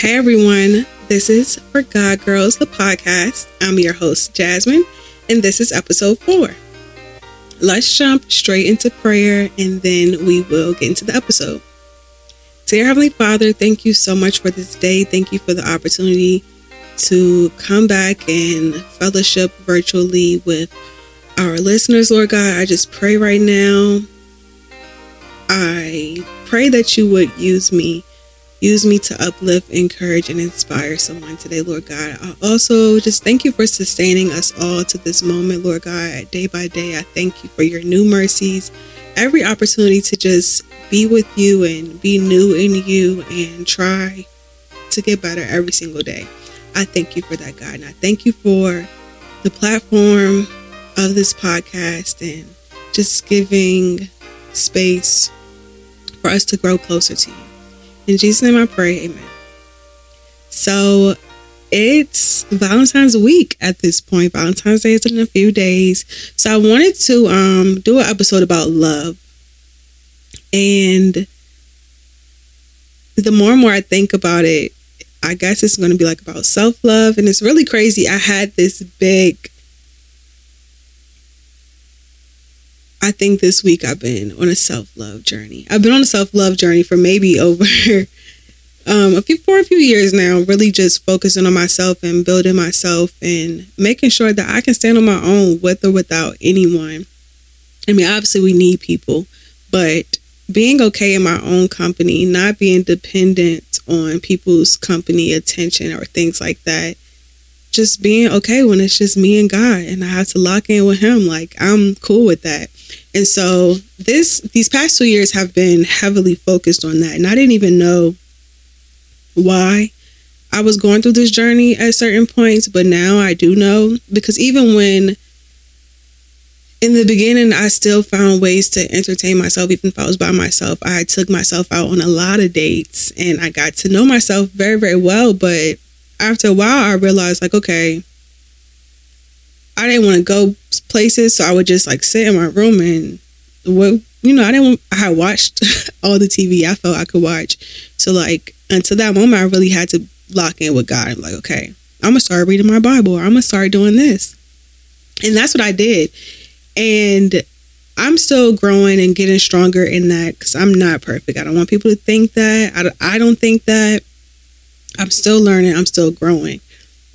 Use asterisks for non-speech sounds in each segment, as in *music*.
Hey everyone, this is For God Girls, the podcast. I'm your host, Jasmine, and this is episode four. Let's jump straight into prayer and then we will get into the episode. Dear Heavenly Father, thank you so much for this day. Thank you for the opportunity to come back and fellowship virtually with our listeners, Lord God. I just pray right now. I pray that you would use me Use me to uplift, encourage, and inspire someone today, Lord God. I also just thank you for sustaining us all to this moment, Lord God. Day by day, I thank you for your new mercies, every opportunity to just be with you and be new in you and try to get better every single day. I thank you for that, God. And I thank you for the platform of this podcast and just giving space for us to grow closer to you. In Jesus' name I pray, amen. So it's Valentine's week at this point. Valentine's Day is in a few days. So I wanted to um do an episode about love. And the more and more I think about it, I guess it's going to be like about self love. And it's really crazy. I had this big I think this week I've been on a self love journey. I've been on a self love journey for maybe *laughs* over um, a few for a few years now. Really just focusing on myself and building myself and making sure that I can stand on my own with or without anyone. I mean, obviously we need people, but being okay in my own company, not being dependent on people's company attention or things like that just being okay when it's just me and God and I have to lock in with him like I'm cool with that. And so this these past 2 years have been heavily focused on that and I didn't even know why I was going through this journey at certain points, but now I do know because even when in the beginning I still found ways to entertain myself even if I was by myself. I took myself out on a lot of dates and I got to know myself very very well, but after a while, I realized like, okay, I didn't want to go places, so I would just like sit in my room and what you know, I didn't. I had watched *laughs* all the TV I felt I could watch, so like until that moment, I really had to lock in with God. I'm like, okay, I'm gonna start reading my Bible. I'm gonna start doing this, and that's what I did. And I'm still growing and getting stronger in that because I'm not perfect. I don't want people to think that. I, I don't think that. I'm still learning, I'm still growing.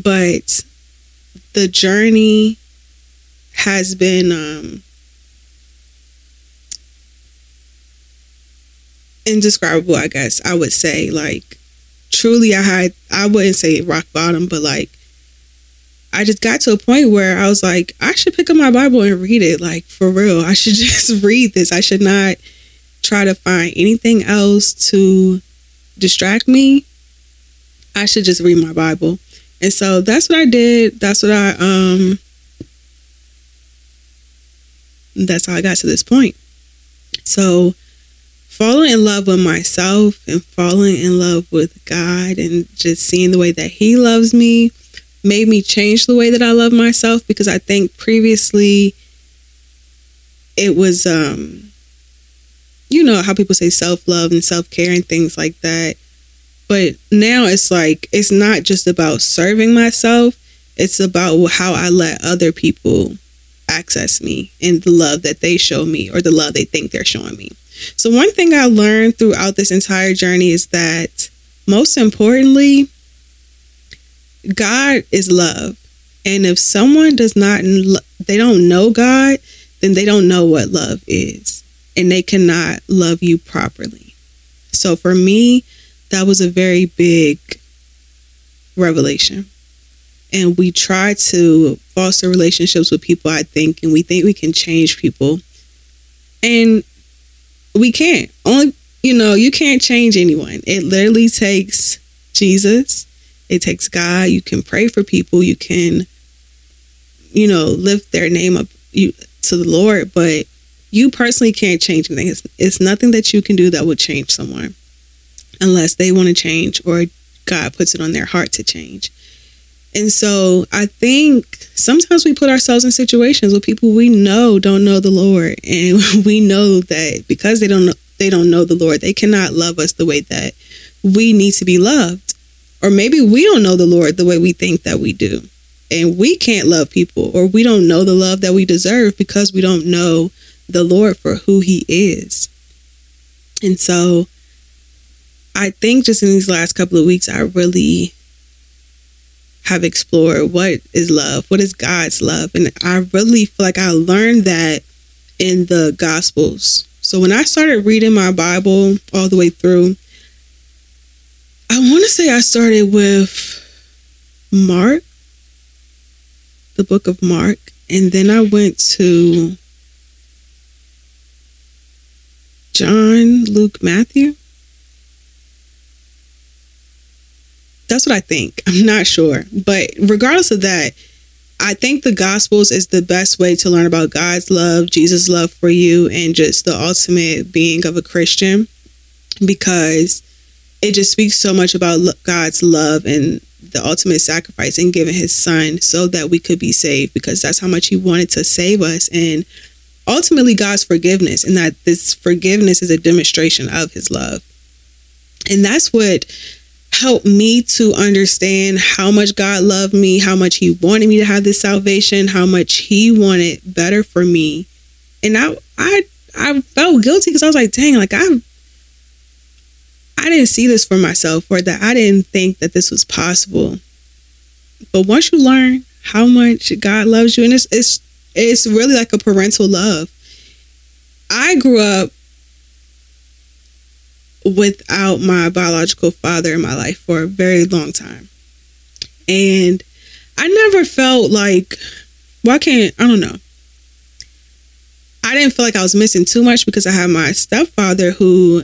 But the journey has been um, indescribable, I guess I would say. Like, truly, I had, I wouldn't say rock bottom, but like, I just got to a point where I was like, I should pick up my Bible and read it. Like, for real, I should *laughs* just read this. I should not try to find anything else to distract me I should just read my Bible. And so that's what I did. That's what I um that's how I got to this point. So falling in love with myself and falling in love with God and just seeing the way that he loves me made me change the way that I love myself because I think previously it was um you know how people say self-love and self-care and things like that but now it's like, it's not just about serving myself, it's about how I let other people access me and the love that they show me or the love they think they're showing me. So, one thing I learned throughout this entire journey is that most importantly, God is love. And if someone does not, they don't know God, then they don't know what love is. And they cannot love you properly. So, for me, that was a very big revelation. And we try to foster relationships with people, I think, and we think we can change people. And we can't. Only, you know, you can't change anyone. It literally takes Jesus, it takes God. You can pray for people, you can, you know, lift their name up you, to the Lord, but you personally can't change anything. It's, it's nothing that you can do that will change someone unless they want to change or God puts it on their heart to change. And so I think sometimes we put ourselves in situations with people we know don't know the Lord and *laughs* we know that because they don't know, they don't know the Lord, they cannot love us the way that we need to be loved Or maybe we don't know the Lord the way we think that we do. And we can't love people, or we don't know the love that we deserve because we don't know the Lord for who He is. And so I think just in these last couple of weeks, I really have explored what is love, what is God's love. And I really feel like I learned that in the Gospels. So when I started reading my Bible all the way through, I want to say I started with Mark, the book of Mark, and then I went to John, Luke, Matthew. That's what I think. *laughs* I'm not sure. But regardless of that, I think the Gospels is the best way to learn about God's love, Jesus' love for you, and just the ultimate being of a Christian because it just speaks so much about God's love and the ultimate sacrifice and giving his son so that we could be saved because that's how much he wanted to save us and ultimately God's forgiveness and that this forgiveness is a demonstration of his love. And that's what helped me to understand how much God loved me, how much he wanted me to have this salvation, how much he wanted better for me. And I I I felt guilty because I was like, dang, like I I didn't see this for myself or that I didn't think that this was possible. But once you learn how much God loves you, and it's it's it's really like a parental love. I grew up without my biological father in my life for a very long time. And I never felt like why can't I don't know. I didn't feel like I was missing too much because I had my stepfather who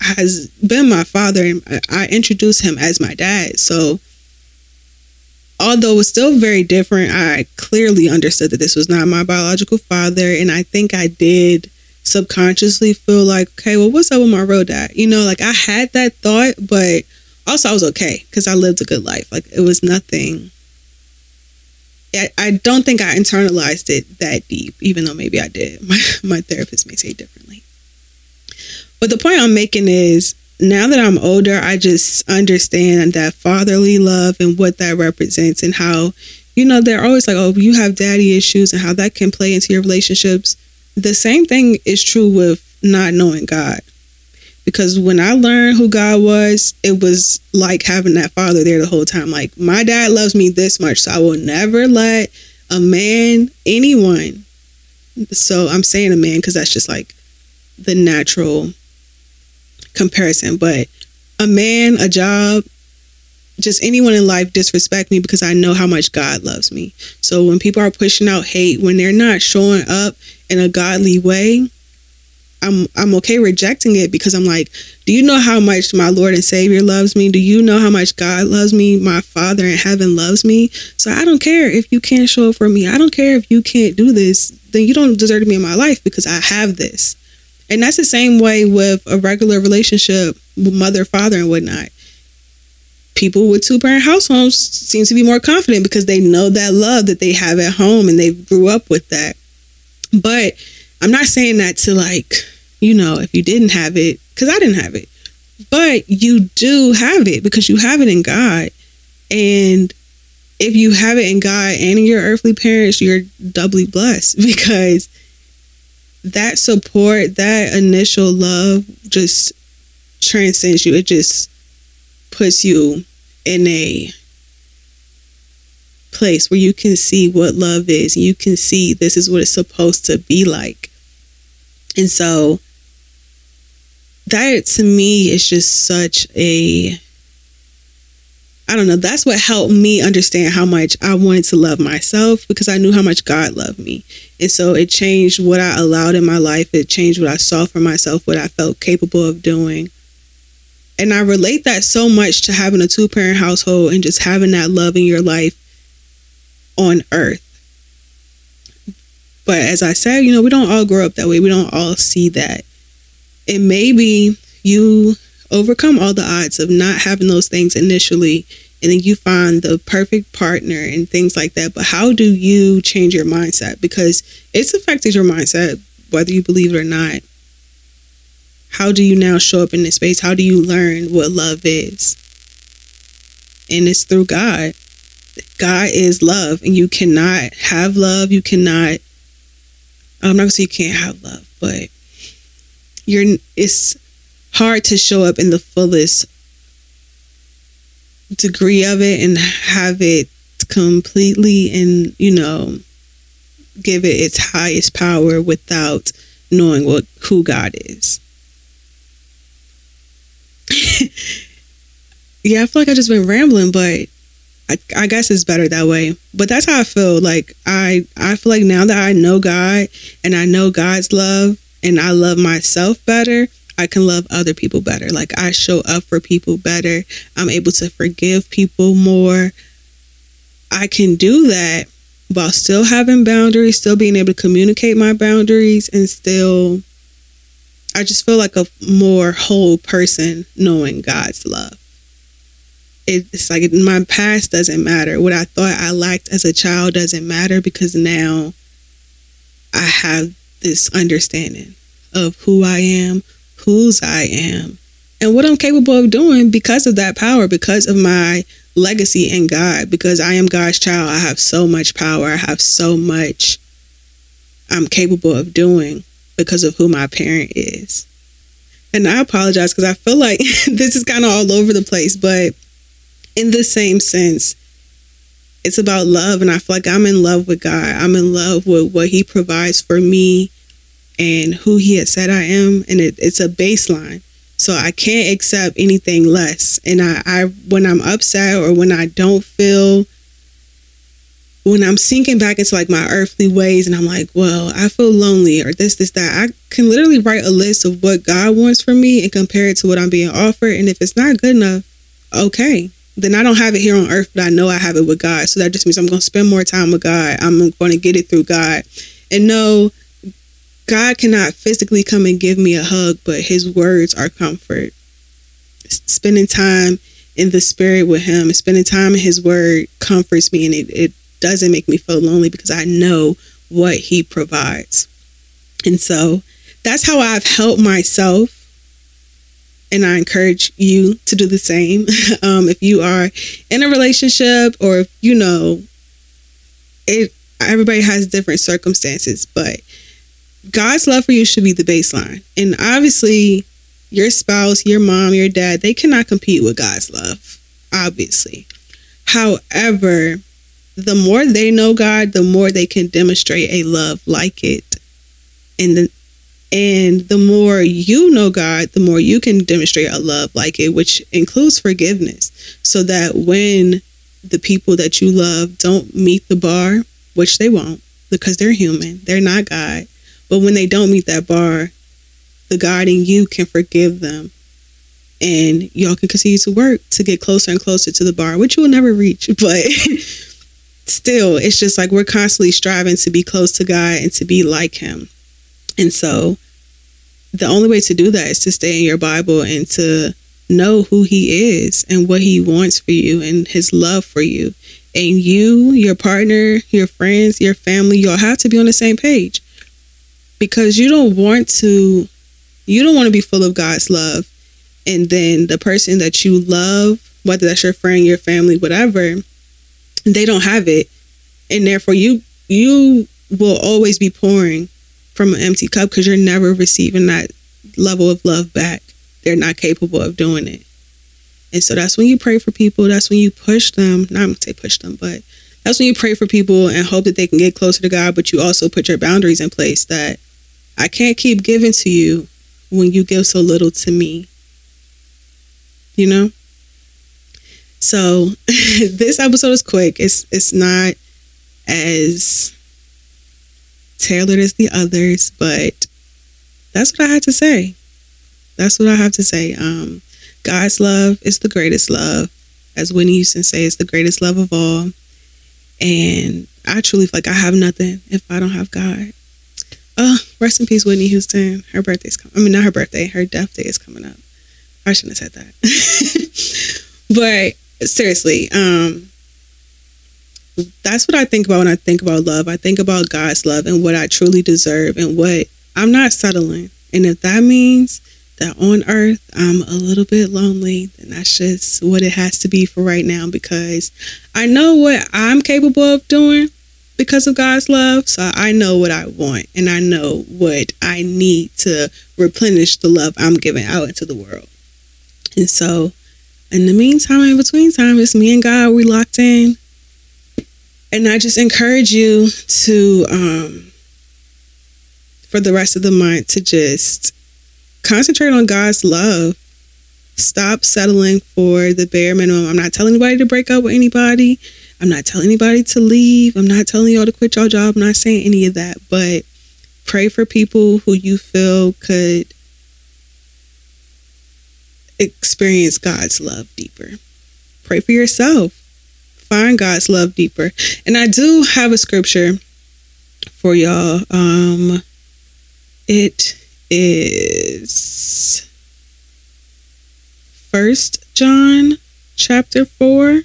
has been my father and I introduced him as my dad. So although it was still very different, I clearly understood that this was not my biological father. And I think I did subconsciously feel like, okay, well, what's up with my real dad? You know, like I had that thought, but also I was okay because I lived a good life. Like it was nothing. I, I don't think I internalized it that deep, even though maybe I did. *laughs* My, my therapist may say differently. But the point I'm making is now that I'm older, I just understand that fatherly love and what that represents and how, you know, they're always like, oh, you have daddy issues and how that can play into your relationships. The same thing is true with not knowing God. Because when I learned who God was, it was like having that father there the whole time. Like, my dad loves me this much, so I will never let a man, anyone, so I'm saying a man because that's just like the natural comparison, but a man, a job, just anyone in life disrespect me because I know how much God loves me. So when people are pushing out hate, when they're not showing up in a godly way, I'm I'm okay rejecting it because I'm like, do you know how much my Lord and Savior loves me? Do you know how much God loves me? My Father in heaven loves me. So I don't care if you can't show up for me. I don't care if you can't do this. Then you don't deserve to be in my life because I have this. And that's the same way with a regular relationship with mother, father, and whatnot. People with two parent households seem to be more confident because they know that love that they have at home and they grew up with that. But I'm not saying that to like, you know, if you didn't have it, because I didn't have it, but you do have it because you have it in God. And if you have it in God and in your earthly parents, you're doubly blessed *laughs* because that support, that initial love just transcends you. It just puts you in a place where you can see what love is. You can see this is what it's supposed to be like. And so that to me is just such a I don't know, that's what helped me understand how much I wanted to love myself because I knew how much God loved me. And so it changed what I allowed in my life. It changed what I saw for myself, what I felt capable of doing. And I relate that so much to having a two parent household and just having that love in your life on earth. But as I said, you know, we don't all grow up that way. We don't all see that. And maybe you overcome all the odds of not having those things initially and then you find the perfect partner and things like that but how do you change your mindset because it's affected your mindset whether you believe it or not how do you now show up in this space how do you learn what love is and it's through God. God is love, and you cannot have love. You cannot. I'm not gonna say you can't have love, but you're. It's hard to show up in the fullest degree of it and have it completely and you know give it its highest power without knowing what who God is. *laughs* yeah, I feel like I just been rambling, but I, I guess it's better that way. But that's how I feel. Like I I feel like now that I know God and I know God's love and I love myself better, I can love other people better. Like I show up for people better. I'm able to forgive people more. I can do that while still having boundaries, still being able to communicate my boundaries, and still, I just feel like a more whole person knowing God's love. It's like my past doesn't matter. What I thought I lacked as a child doesn't matter because now I have this understanding of who I am, whose I am, and what I'm capable of doing because of that power, because of my legacy in God because I am God's child. I have so much power. I have so much I'm capable of doing because of who my parent is. And I apologize because I feel like *laughs* this is kind of all over the place, but in the same sense, it's about love. And I feel like I'm in love with God. I'm in love with what He provides for me and who He has said I am. And it, it's a baseline. So I can't accept anything less. And I, I when I'm upset or when I don't feel when I'm sinking back into like my earthly ways and I'm like, well, I feel lonely or this, this, that, I can literally write a list of what God wants for me and compare it to what I'm being offered. And if it's not good enough, okay, then I don't have it here on earth, but I know I have it with God. So that just means I'm going to spend more time with God. I'm going to get it through God and no, God cannot physically come and give me a hug, but his words are comfort. Spending time in the spirit with him, spending time in his word comforts me and it, it doesn't make me feel lonely because I know what he provides. And so that's how I've helped myself. And I encourage you to do the same. *laughs* um, if you are in a relationship or if you know it, everybody has different circumstances, but God's love for you should be the baseline. And obviously, your spouse, your mom, your dad, they cannot compete with God's love, obviously. However, the more they know God, the more they can demonstrate a love like it. And the and the more you know God, the more you can demonstrate a love like it, which includes forgiveness. So that when the people that you love don't meet the bar, which they won't, because they're human, they're not God, but when they don't meet that bar, the God in you can forgive them. And y'all can continue to work to get closer and closer to the bar, which you will never reach. *laughs* But still, it's just like we're constantly striving to be close to God and to be like Him. And so the only way to do that is to stay in your Bible and to know who He is and what He wants for you and His love for you. And you, your partner, your friends, your family, y'all have to be on the same page because you don't want to you don't want to be full of God's love and then the person that you love whether that's your friend your family whatever they don't have it and therefore you you will always be pouring from an empty cup because you're never receiving that level of love back they're not capable of doing it and so that's when you pray for people that's when you push them not i'm gonna say push them but that's when you pray for people and hope that they can get closer to god but you also put your boundaries in place that I can't keep giving to you when you give so little to me. You know? So *laughs* this episode is quick. It's it's not as tailored as the others, but that's what I had to say. That's what I have to say. Um, God's love is the greatest love. As Whitney Houston says, the greatest love of all. And I truly feel like I have nothing if I don't have God. Oh, rest in peace, Whitney Houston. Her birthday's coming. I mean, not her birthday. Her death day is coming up. I shouldn't have said that. *laughs* but seriously, um, that's what I think about when I think about love. I think about God's love and what I truly deserve and what I'm not settling. And if that means that on earth I'm a little bit lonely, then that's just what it has to be for right now because I know what I'm capable of doing because of God's love. So I know what I want and I know what I need to replenish the love I'm giving out into the world. And so in the meantime, in between time, it's me and God, we locked in. And I just encourage you to, um, for the rest of the month, to just concentrate on God's love. Stop settling for the bare minimum. I'm not telling anybody to break up with anybody. I'm not telling anybody to leave. I'm not telling y'all to quit your job. I'm not saying any of that. But pray for people who you feel could experience God's love deeper. Pray for yourself. Find God's love deeper. And I do have a scripture for y'all. Um it is First John chapter 4.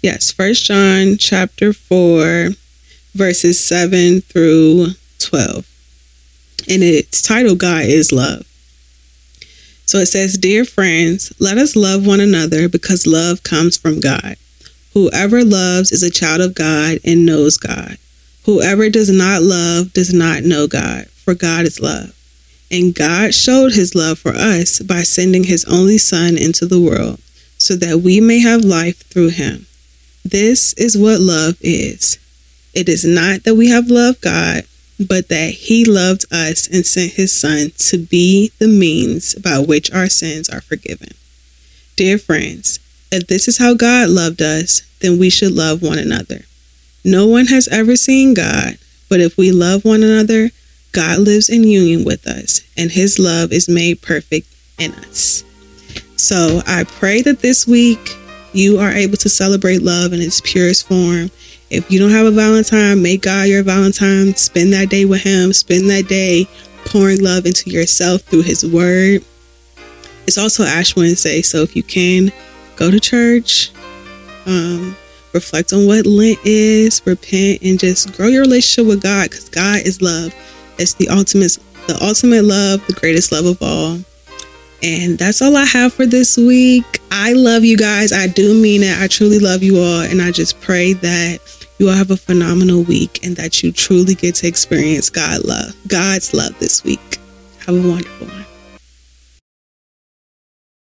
Yes, First John chapter 4 verses 7 through 12. And it's titled God is love. So it says, Dear friends, let us love one another because love comes from God. Whoever loves is a child of God and knows God. Whoever does not love does not know God, for God is love. And God showed his love for us by sending his only Son into the world so that we may have life through him. This is what love is. It is not that we have loved God, but that he loved us and sent his son to be the means by which our sins are forgiven. Dear friends, if this is how God loved us, then we should love one another. No one has ever seen God, but if we love one another, God lives in union with us, and his love is made perfect in us. So I pray that this week you are able to celebrate love in its purest form if you don't have a Valentine, make God your Valentine. Spend that day with Him. Spend that day pouring love into yourself through His Word. It's also Ash Wednesday, so if you can, go to church, um, reflect on what Lent is, repent, and just grow your relationship with God because God is love. It's the ultimate, the ultimate love, the greatest love of all. And that's all I have for this week. I love you guys. I do mean it. I truly love you all. And I just pray that you all have a phenomenal week and that you truly get to experience God love, God's love this week. Have a wonderful one.